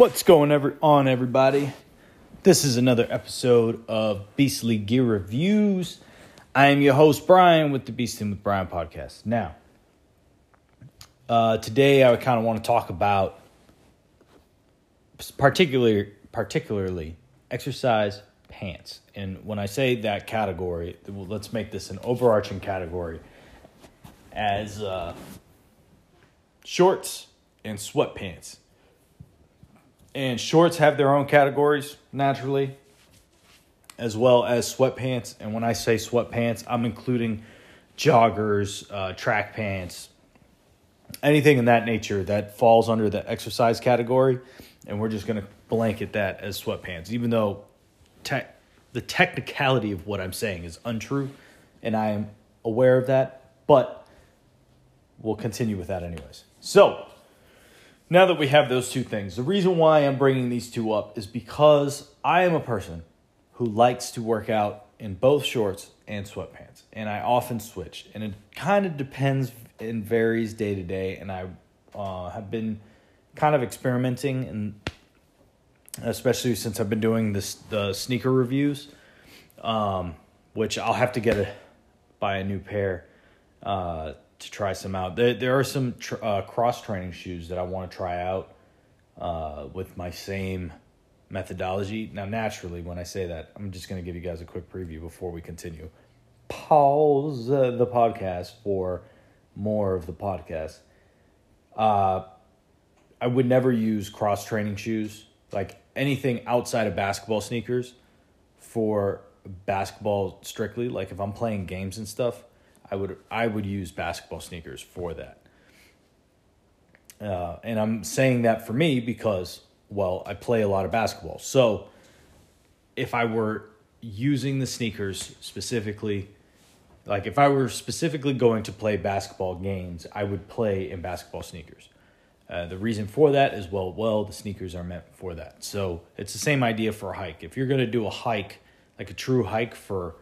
What's going on, everybody? This is another episode of Beastly Gear Reviews. I am your host, Brian, with the Beasting with Brian podcast. Now, uh, today I kind of want to talk about particularly, particularly exercise pants. And when I say that category, let's make this an overarching category as uh, shorts and sweatpants. And shorts have their own categories naturally, as well as sweatpants. And when I say sweatpants, I'm including joggers, uh, track pants, anything in that nature that falls under the exercise category. And we're just going to blanket that as sweatpants, even though te- the technicality of what I'm saying is untrue. And I am aware of that. But we'll continue with that anyways. So, now that we have those two things, the reason why I'm bringing these two up is because I am a person who likes to work out in both shorts and sweatpants, and I often switch, and it kind of depends and varies day to day. And I uh, have been kind of experimenting, and especially since I've been doing this the sneaker reviews, um, which I'll have to get a buy a new pair. Uh, to try some out. There, there are some tr- uh, cross training shoes that I want to try out uh, with my same methodology. Now, naturally, when I say that, I'm just going to give you guys a quick preview before we continue. Pause the podcast for more of the podcast. Uh, I would never use cross training shoes, like anything outside of basketball sneakers, for basketball strictly. Like if I'm playing games and stuff, I would I would use basketball sneakers for that. Uh, and I'm saying that for me because well, I play a lot of basketball. So if I were using the sneakers specifically, like if I were specifically going to play basketball games, I would play in basketball sneakers. Uh, the reason for that is well, well, the sneakers are meant for that. So it's the same idea for a hike. If you're going to do a hike, like a true hike for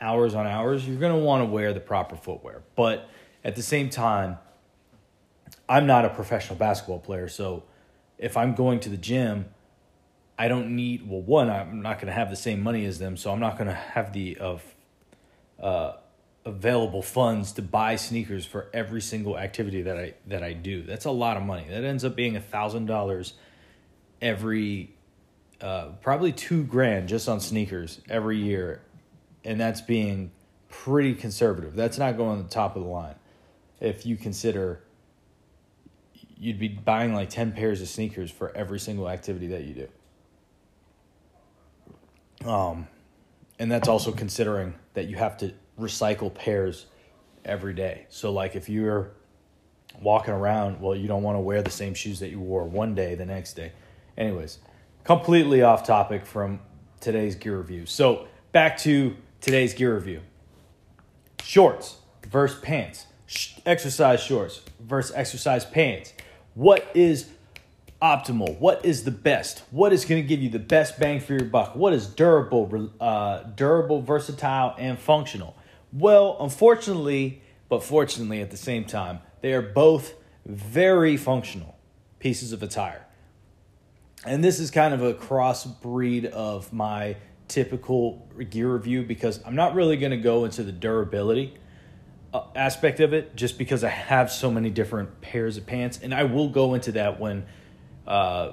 hours on hours, you're going to want to wear the proper footwear. But at the same time, I'm not a professional basketball player, so if I'm going to the gym, I don't need well one I'm not going to have the same money as them, so I'm not going to have the of uh, available funds to buy sneakers for every single activity that I that I do. That's a lot of money. That ends up being a thousand dollars every uh, probably two grand just on sneakers every year and that's being pretty conservative. That's not going the top of the line. If you consider you'd be buying like 10 pairs of sneakers for every single activity that you do. Um, and that's also considering that you have to recycle pairs every day. So, like, if you're walking around, well, you don't want to wear the same shoes that you wore one day the next day. Anyways, completely off topic from today's gear review. So, back to today's gear review shorts versus pants, exercise shorts versus exercise pants. What is optimal? What is the best? What is going to give you the best bang for your buck? What is durable, uh, durable, versatile, and functional? Well, unfortunately, but fortunately at the same time, they are both very functional pieces of attire. And this is kind of a crossbreed of my typical gear review because I'm not really going to go into the durability uh, aspect of it just because I have so many different pairs of pants, and I will go into that when uh,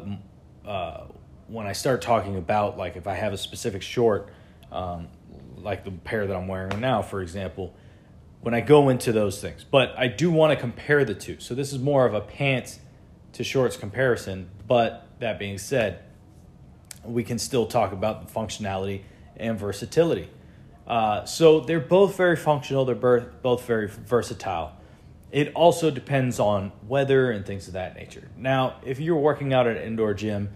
uh, when I start talking about like if I have a specific short, um, like the pair that I'm wearing now, for example. When I go into those things, but I do want to compare the two. So this is more of a pants to shorts comparison. But that being said, we can still talk about the functionality and versatility. Uh, so they're both very functional, they're both very versatile. It also depends on weather and things of that nature. Now, if you're working out at an indoor gym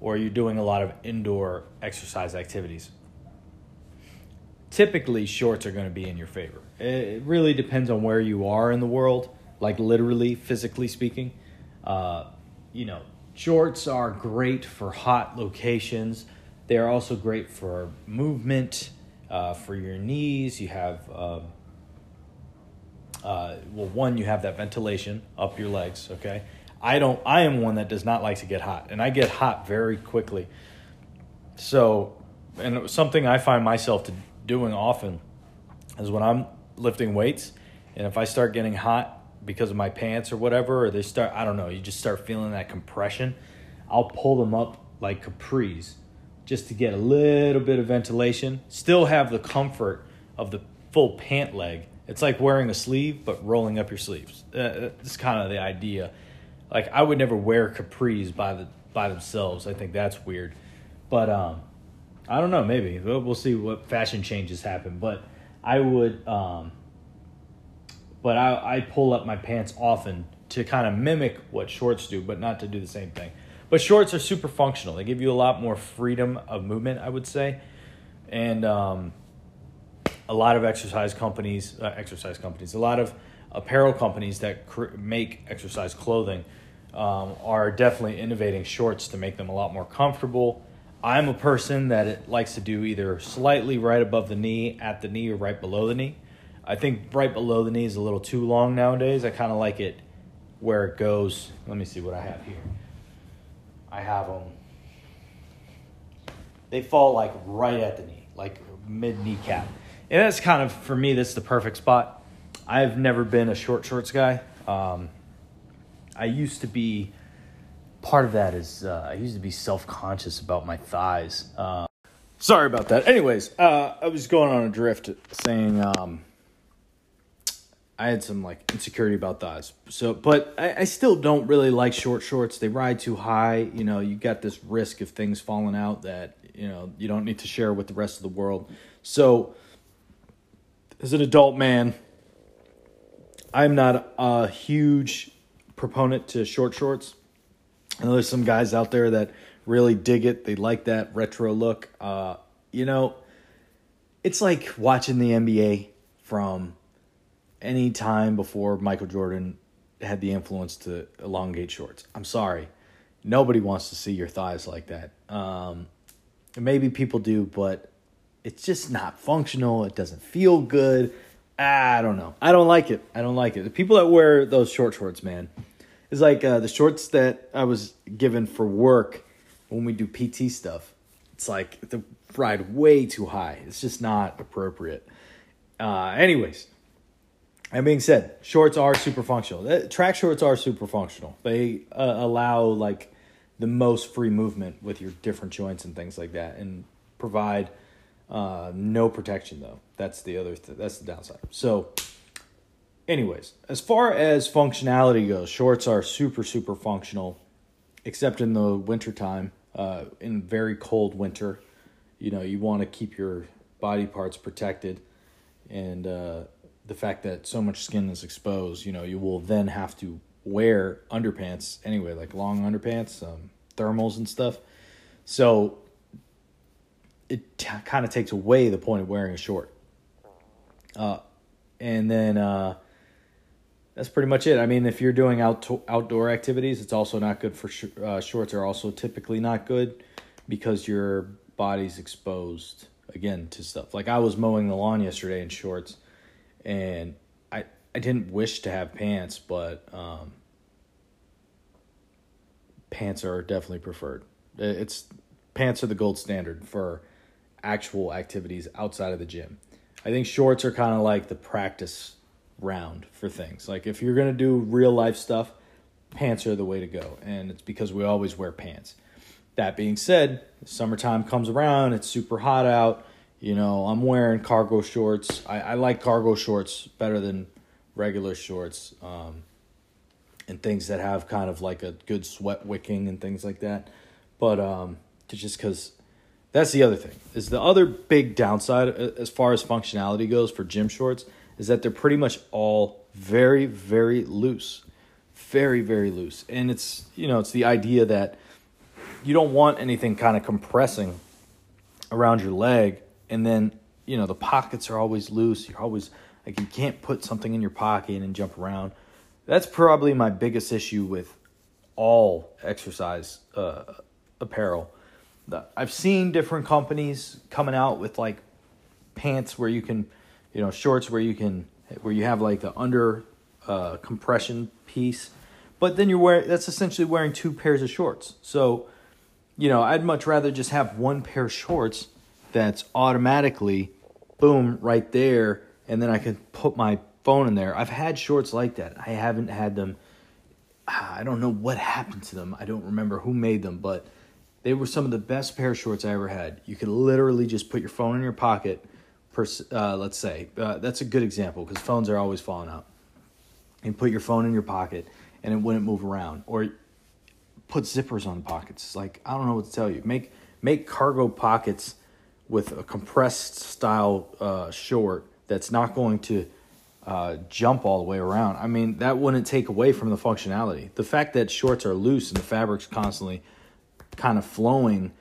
or you're doing a lot of indoor exercise activities, typically shorts are going to be in your favor. It really depends on where you are in the world, like literally, physically speaking. Uh, you know, Shorts are great for hot locations. They are also great for movement, uh, for your knees. You have, uh, uh, well, one, you have that ventilation up your legs, okay? I don't. I am one that does not like to get hot, and I get hot very quickly. So, and it was something I find myself to doing often is when I'm lifting weights, and if I start getting hot because of my pants or whatever, or they start, I don't know, you just start feeling that compression. I'll pull them up like capris just to get a little bit of ventilation. Still have the comfort of the full pant leg. It's like wearing a sleeve but rolling up your sleeves. Uh, that's kind of the idea. Like I would never wear capris by the by themselves. I think that's weird. But um, I don't know. Maybe we'll, we'll see what fashion changes happen. But I would. Um, but I, I pull up my pants often to kind of mimic what shorts do, but not to do the same thing. But shorts are super functional. They give you a lot more freedom of movement, I would say, and um, a lot of exercise companies, uh, exercise companies, a lot of apparel companies that cr- make exercise clothing um, are definitely innovating shorts to make them a lot more comfortable. I'm a person that likes to do either slightly right above the knee, at the knee, or right below the knee. I think right below the knee is a little too long nowadays. I kind of like it where it goes. Let me see what I have here. I have them. They fall like right at the knee, like mid kneecap. And that's kind of, for me, that's the perfect spot. I've never been a short shorts guy. Um, I used to be, part of that is, uh, I used to be self conscious about my thighs. Uh, sorry about that. Anyways, uh, I was going on a drift saying, um, I had some like insecurity about thighs. So, but I, I, still don't really like short shorts. They ride too high. You know, you got this risk of things falling out that you know you don't need to share with the rest of the world. So, as an adult man, I'm not a huge proponent to short shorts. I know there's some guys out there that really dig it. They like that retro look. Uh, you know, it's like watching the NBA from any time before Michael Jordan had the influence to elongate shorts. I'm sorry. Nobody wants to see your thighs like that. Um, maybe people do, but it's just not functional. It doesn't feel good. I don't know. I don't like it. I don't like it. The people that wear those short shorts, man, is like uh, the shorts that I was given for work when we do PT stuff. It's like the ride way too high. It's just not appropriate. Uh, anyways, that being said, shorts are super functional. Uh, track shorts are super functional. They uh, allow like the most free movement with your different joints and things like that, and provide uh, no protection though. That's the other. Th- that's the downside. So, anyways, as far as functionality goes, shorts are super super functional, except in the wintertime. Uh, in very cold winter, you know you want to keep your body parts protected, and uh, the fact that so much skin is exposed, you know, you will then have to wear underpants anyway, like long underpants, um, thermals and stuff. So it t- kind of takes away the point of wearing a short. Uh, and then uh, that's pretty much it. I mean, if you're doing out outdoor activities, it's also not good for sh- uh, shorts. Are also typically not good because your body's exposed again to stuff. Like I was mowing the lawn yesterday in shorts and I I didn't wish to have pants, but um, pants are definitely preferred. It's pants are the gold standard for actual activities outside of the gym. I think shorts are kind of like the practice round for things. Like if you're gonna do real life stuff, pants are the way to go, and it's because we always wear pants. That being said, summertime comes around, it's super hot out you know, I'm wearing cargo shorts. I, I like cargo shorts better than regular shorts. Um, and things that have kind of like a good sweat wicking and things like that. But um, just because that's the other thing is the other big downside as far as functionality goes for gym shorts is that they're pretty much all very very loose, very very loose, and it's you know it's the idea that you don't want anything kind of compressing around your leg and then you know the pockets are always loose. You're always like you can't put something in your pocket and jump around. That's probably my biggest issue with all exercise uh, apparel. I've seen different companies coming out with like pants where you can, you know, shorts where you can where you have like the under uh, compression piece, but then you're wearing that's essentially wearing two pairs of shorts. So, you know, I'd much rather just have one pair of shorts that's automatically boom right there and then I can put my phone in there. I've had shorts like that. I haven't had them I don't know what happened to them. I don't remember who made them, but they were some of the best pair of shorts I ever had. You could literally just put your phone in your pocket. Per, uh, let's say uh, that's a good example because phones are always falling out. And put your phone in your pocket, and it wouldn't move around. Or put zippers on pockets. Like I don't know what to tell you. Make make cargo pockets with a compressed style uh, short that's not going to uh, jump all the way around. I mean, that wouldn't take away from the functionality. The fact that shorts are loose and the fabric's constantly kind of flowing,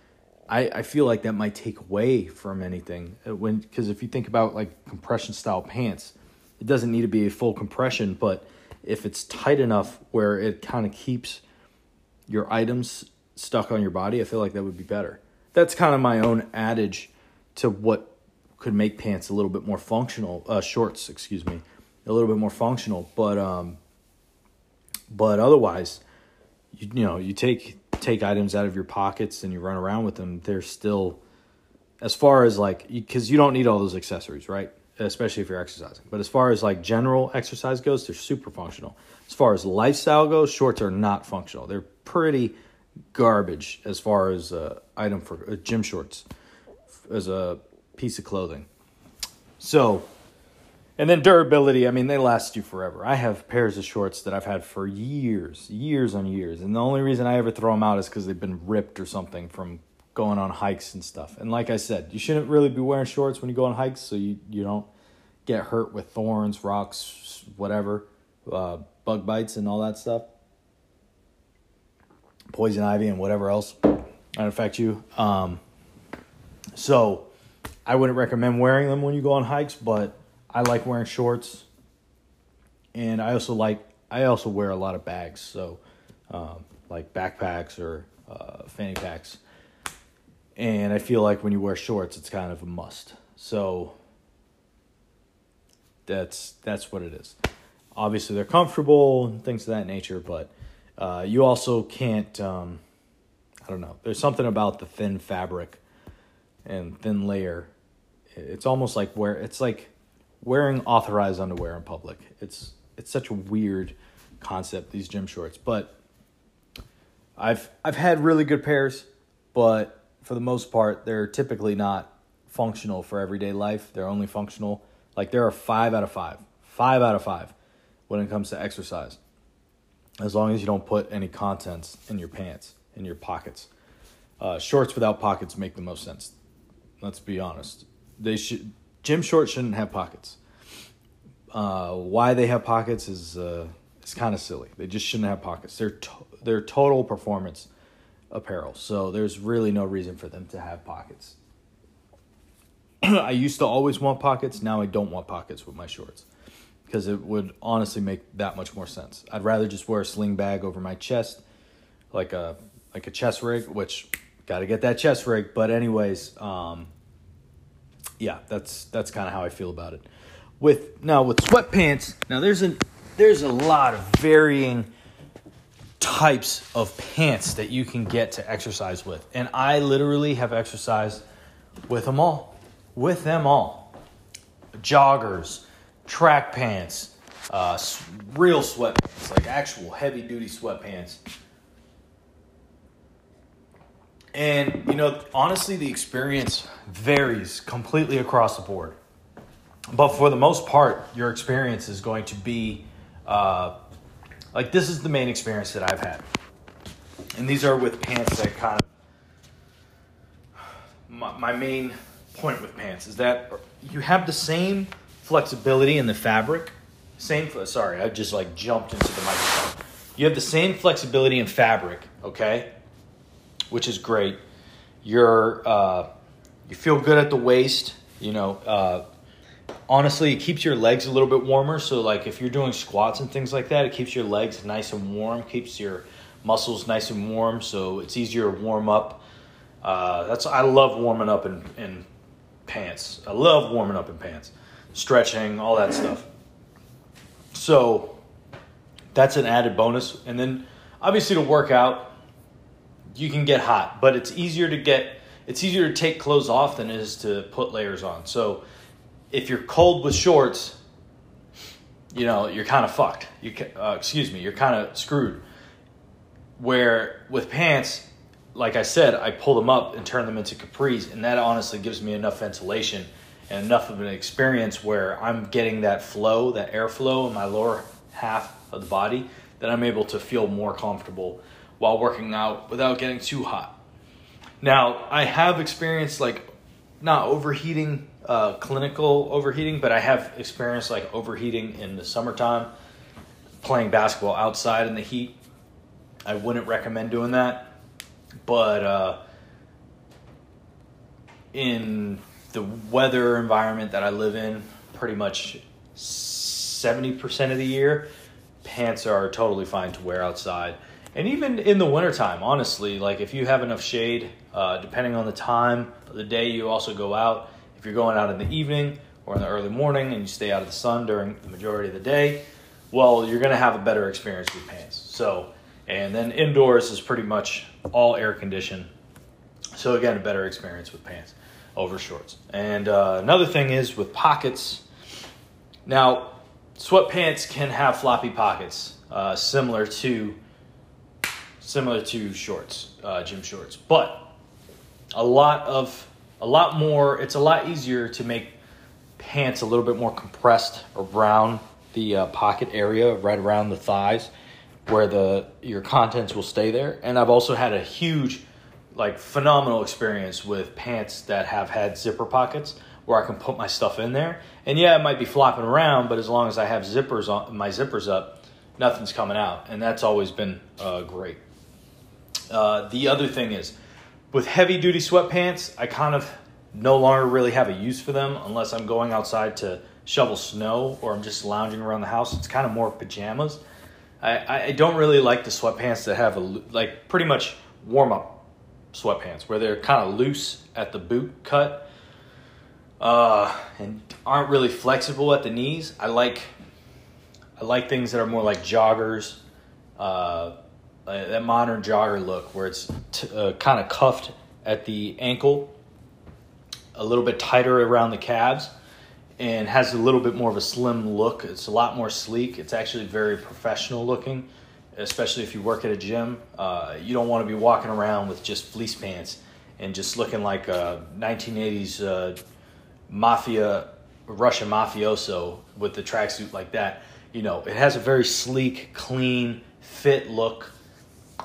I, I feel like that might take away from anything. Uh, when because if you think about like compression style pants, it doesn't need to be a full compression, but if it's tight enough where it kind of keeps your items stuck on your body, I feel like that would be better. That's kind of my own adage to what could make pants a little bit more functional, uh, shorts, excuse me, a little bit more functional. But um, but otherwise, you, you know, you take take items out of your pockets and you run around with them. They're still, as far as like, because you don't need all those accessories, right? Especially if you're exercising. But as far as like general exercise goes, they're super functional. As far as lifestyle goes, shorts are not functional. They're pretty garbage as far as uh, item for uh, gym shorts as a piece of clothing. So, and then durability, I mean, they last you forever. I have pairs of shorts that I've had for years, years on years. And the only reason I ever throw them out is because they've been ripped or something from going on hikes and stuff. And like I said, you shouldn't really be wearing shorts when you go on hikes so you, you don't get hurt with thorns, rocks, whatever, uh, bug bites, and all that stuff. Poison ivy and whatever else that affect you. Um, so I wouldn't recommend wearing them when you go on hikes, but I like wearing shorts. And I also like I also wear a lot of bags, so um, like backpacks or uh, fanny packs. And I feel like when you wear shorts, it's kind of a must. So that's that's what it is. Obviously, they're comfortable and things of that nature, but uh, you also can't. Um, I don't know. There's something about the thin fabric and thin layer. It's almost like where it's like wearing authorized underwear in public. It's it's such a weird concept these gym shorts, but I've I've had really good pairs, but for the most part they're typically not functional for everyday life. They're only functional like there are 5 out of 5. 5 out of 5 when it comes to exercise. As long as you don't put any contents in your pants, in your pockets. Uh, shorts without pockets make the most sense Let's be honest. They should gym shorts shouldn't have pockets. Uh, why they have pockets is uh, is kind of silly. They just shouldn't have pockets. They're to- they're total performance apparel, so there's really no reason for them to have pockets. I used to always want pockets. Now I don't want pockets with my shorts because it would honestly make that much more sense. I'd rather just wear a sling bag over my chest, like a like a chest rig, which got to get that chest rig. But anyways, um, yeah, that's that's kind of how I feel about it. With now with sweatpants, now there's a there's a lot of varying types of pants that you can get to exercise with, and I literally have exercised with them all, with them all. Joggers, track pants, uh, real sweatpants, like actual heavy duty sweatpants and, you know, honestly, the experience varies completely across the board. But for the most part, your experience is going to be uh, like this is the main experience that I've had. And these are with pants that kind of. My, my main point with pants is that you have the same flexibility in the fabric. Same, sorry, I just like jumped into the microphone. You have the same flexibility in fabric, okay? Which is great. You're uh, you feel good at the waist. You know, uh, honestly, it keeps your legs a little bit warmer. So, like if you're doing squats and things like that, it keeps your legs nice and warm, keeps your muscles nice and warm. So it's easier to warm up. Uh, that's I love warming up in, in pants. I love warming up in pants, stretching, all that stuff. So that's an added bonus. And then obviously to work out, you can get hot, but it's easier to get it's easier to take clothes off than it is to put layers on. So if you're cold with shorts, you know you're kind of fucked. You uh, excuse me, you're kind of screwed. Where with pants, like I said, I pull them up and turn them into capris, and that honestly gives me enough ventilation and enough of an experience where I'm getting that flow, that airflow in my lower half of the body that I'm able to feel more comfortable while working out without getting too hot. Now, I have experienced like not overheating, uh, clinical overheating, but I have experienced like overheating in the summertime playing basketball outside in the heat. I wouldn't recommend doing that. But uh, in the weather environment that I live in, pretty much 70% of the year, pants are totally fine to wear outside. And even in the wintertime, honestly, like if you have enough shade, uh, depending on the time of the day you also go out, if you're going out in the evening or in the early morning and you stay out of the sun during the majority of the day, well, you're going to have a better experience with pants. So, and then indoors is pretty much all air conditioned. So, again, a better experience with pants over shorts. And uh, another thing is with pockets. Now, sweatpants can have floppy pockets, uh, similar to similar to shorts, uh, gym shorts, but a lot of a lot more. It's a lot easier to make pants a little bit more compressed around the uh, pocket area, right around the thighs, where the your contents will stay there. And I've also had a huge, like phenomenal experience with pants that have had zipper pockets where I can put my stuff in there. And yeah, it might be flopping around, but as long as I have zippers on my zippers up, nothing's coming out, and that's always been uh, great. Uh, the other thing is, with heavy duty sweatpants, I kind of no longer really have a use for them unless I'm going outside to shovel snow or I'm just lounging around the house. It's kind of more pajamas. I, I don't really like the sweatpants that have a like pretty much warm up sweatpants where they're kind of loose at the boot cut uh, and aren't really flexible at the knees. I like I like things that are more like joggers, uh, that modern jogger look where it's t- uh, kind of cuffed at the ankle, a little bit tighter around the calves, and has a little bit more of a slim look. It's a lot more sleek. It's actually very professional looking, especially if you work at a gym. Uh, you don't want to be walking around with just fleece pants and just looking like a 1980s uh, mafia, Russian mafioso with the tracksuit like that. You know, it has a very sleek, clean, fit look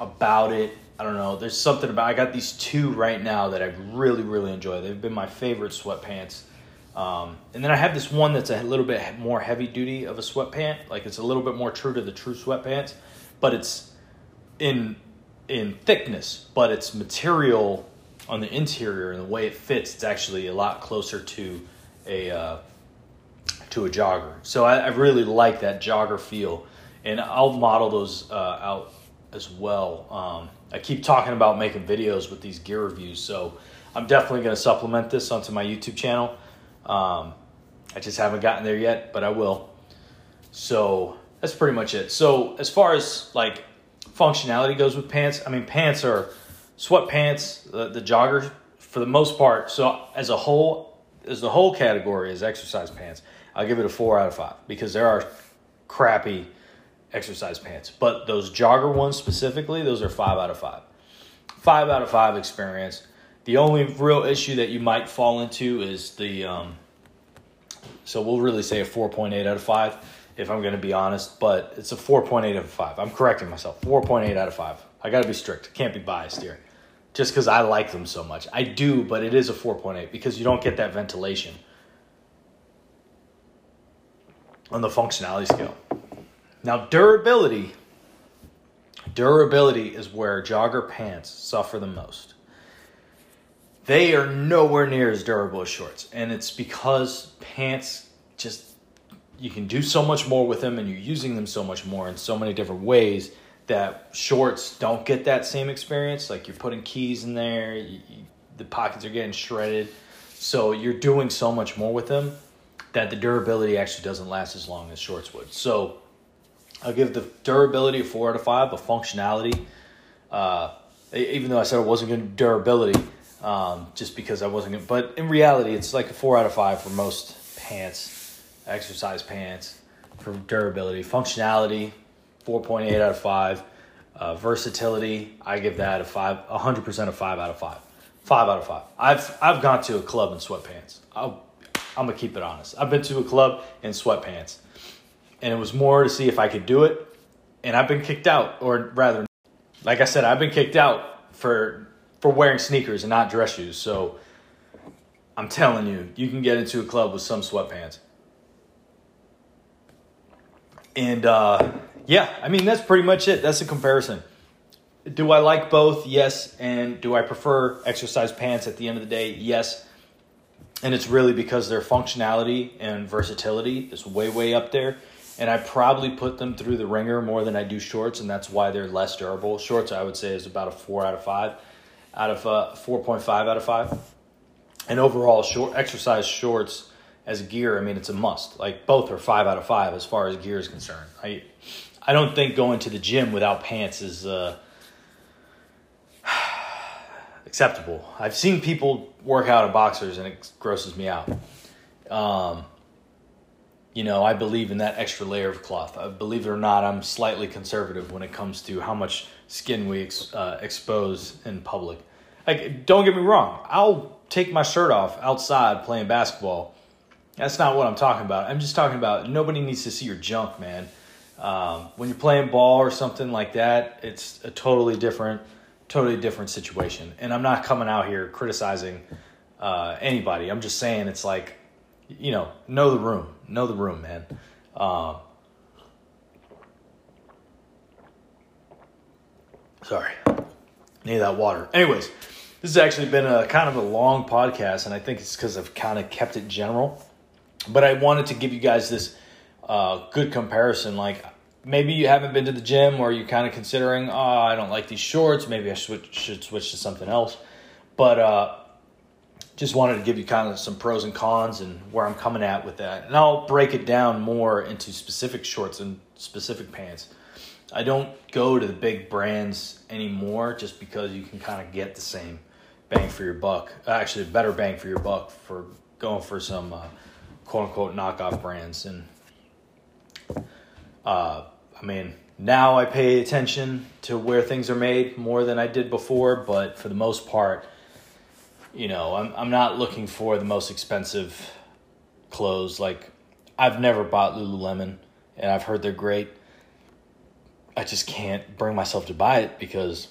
about it. I don't know. There's something about. I got these two right now that I really, really enjoy. They've been my favorite sweatpants. Um, and then I have this one that's a little bit more heavy duty of a sweatpant. Like it's a little bit more true to the true sweatpants, but it's in in thickness, but its material on the interior and the way it fits, it's actually a lot closer to a uh, to a jogger. So I, I, really like that jogger feel, and I'll model those uh, out as well. Um, I keep talking about making videos with these gear reviews, so I'm definitely going to supplement this onto my YouTube channel. Um, I just haven't gotten there yet, but I will. So that's pretty much it. So as far as like functionality goes with pants, I mean pants are sweatpants, the, the jogger for the most part. So as a whole, as the whole category is exercise pants, I'll give it a four out of five because there are crappy exercise pants, but those jogger ones specifically, those are five out of five. Five out of five experience. The only real issue that you might fall into is the, um, so we'll really say a 4.8 out of 5 if I'm going to be honest, but it's a 4.8 out of 5. I'm correcting myself. 4.8 out of 5. I got to be strict. Can't be biased here. Just because I like them so much. I do, but it is a 4.8 because you don't get that ventilation on the functionality scale. Now, durability. Durability is where jogger pants suffer the most. They are nowhere near as durable as shorts, and it's because pants just you can do so much more with them and you're using them so much more in so many different ways that shorts don't get that same experience. Like you're putting keys in there, you, you, the pockets are getting shredded. So you're doing so much more with them that the durability actually doesn't last as long as shorts would. So I'll give the durability a four out of five, but functionality, uh, even though I said it wasn't going to durability, um, just because I wasn't to, but in reality, it's like a four out of five for most pants, exercise pants, for durability. Functionality, 4.8 out of 5. Uh, versatility, I give that a five, 100% of 5 out of 5. 5 out of 5. I've, I've gone to a club in sweatpants. I'm going to keep it honest. I've been to a club in sweatpants. And it was more to see if I could do it. And I've been kicked out, or rather, like I said, I've been kicked out for for wearing sneakers and not dress shoes. So I'm telling you, you can get into a club with some sweatpants. And uh, yeah, I mean, that's pretty much it. That's a comparison. Do I like both? Yes. And do I prefer exercise pants at the end of the day? Yes. And it's really because their functionality and versatility is way, way up there. And I probably put them through the ringer more than I do shorts, and that's why they're less durable. Shorts, I would say, is about a four out of five, out of uh, four point five out of five. And overall, short exercise shorts as gear, I mean, it's a must. Like both are five out of five as far as gear is concerned. I, I don't think going to the gym without pants is uh, acceptable. I've seen people work out in boxers and it grosses me out. Um, you know, I believe in that extra layer of cloth. I believe it or not, I'm slightly conservative when it comes to how much skin we ex- uh, expose in public. Like, don't get me wrong, I'll take my shirt off outside playing basketball that's not what I'm talking about. I'm just talking about nobody needs to see your junk, man. Um, when you're playing ball or something like that, it's a totally different, totally different situation. And I'm not coming out here criticizing uh, anybody. I'm just saying it's like, you know, know the room, know the room, man. Um, sorry, need that water. Anyways, this has actually been a kind of a long podcast, and I think it's because I've kind of kept it general. But I wanted to give you guys this uh, good comparison. Like maybe you haven't been to the gym or you're kind of considering, oh, I don't like these shorts. Maybe I should, should switch to something else. But uh, just wanted to give you kind of some pros and cons and where I'm coming at with that. And I'll break it down more into specific shorts and specific pants. I don't go to the big brands anymore just because you can kind of get the same bang for your buck. Actually, better bang for your buck for going for some uh, quote unquote knockoff brands. And uh, I mean, now I pay attention to where things are made more than I did before, but for the most part, you know, I'm I'm not looking for the most expensive clothes. Like I've never bought Lululemon, and I've heard they're great. I just can't bring myself to buy it because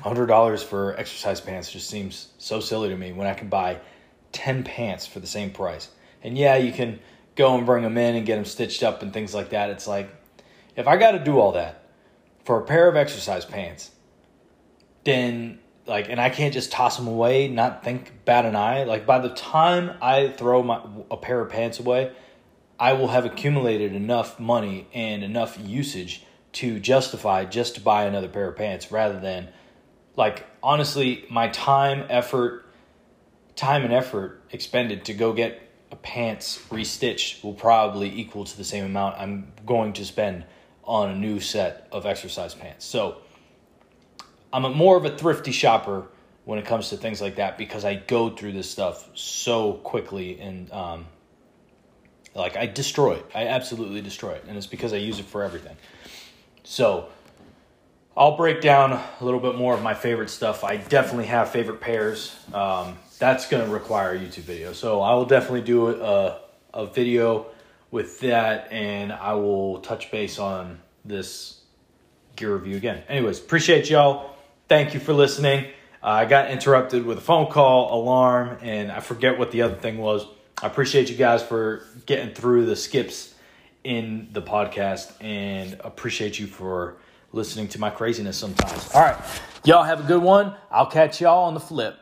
hundred dollars for exercise pants just seems so silly to me when I can buy 10 pants for the same price. And yeah, you can go and bring them in and get them stitched up and things like that. It's like, if I got to do all that for a pair of exercise pants, then like, and I can't just toss them away, not think bat an eye. Like, by the time I throw my a pair of pants away, I will have accumulated enough money and enough usage to justify just to buy another pair of pants rather than like honestly my time effort time and effort expended to go get a pants restitched will probably equal to the same amount I'm going to spend on a new set of exercise pants. So I'm a more of a thrifty shopper when it comes to things like that because I go through this stuff so quickly and um, like I destroy it. I absolutely destroy it, and it's because I use it for everything. So I'll break down a little bit more of my favorite stuff. I definitely have favorite pairs. Um, that's going to require a YouTube video. So I will definitely do a, a video with that and I will touch base on this gear review again. Anyways, appreciate y'all. Thank you for listening. Uh, I got interrupted with a phone call, alarm, and I forget what the other thing was. I appreciate you guys for getting through the skips in the podcast and appreciate you for listening to my craziness sometimes. All right. Y'all have a good one. I'll catch y'all on the flip.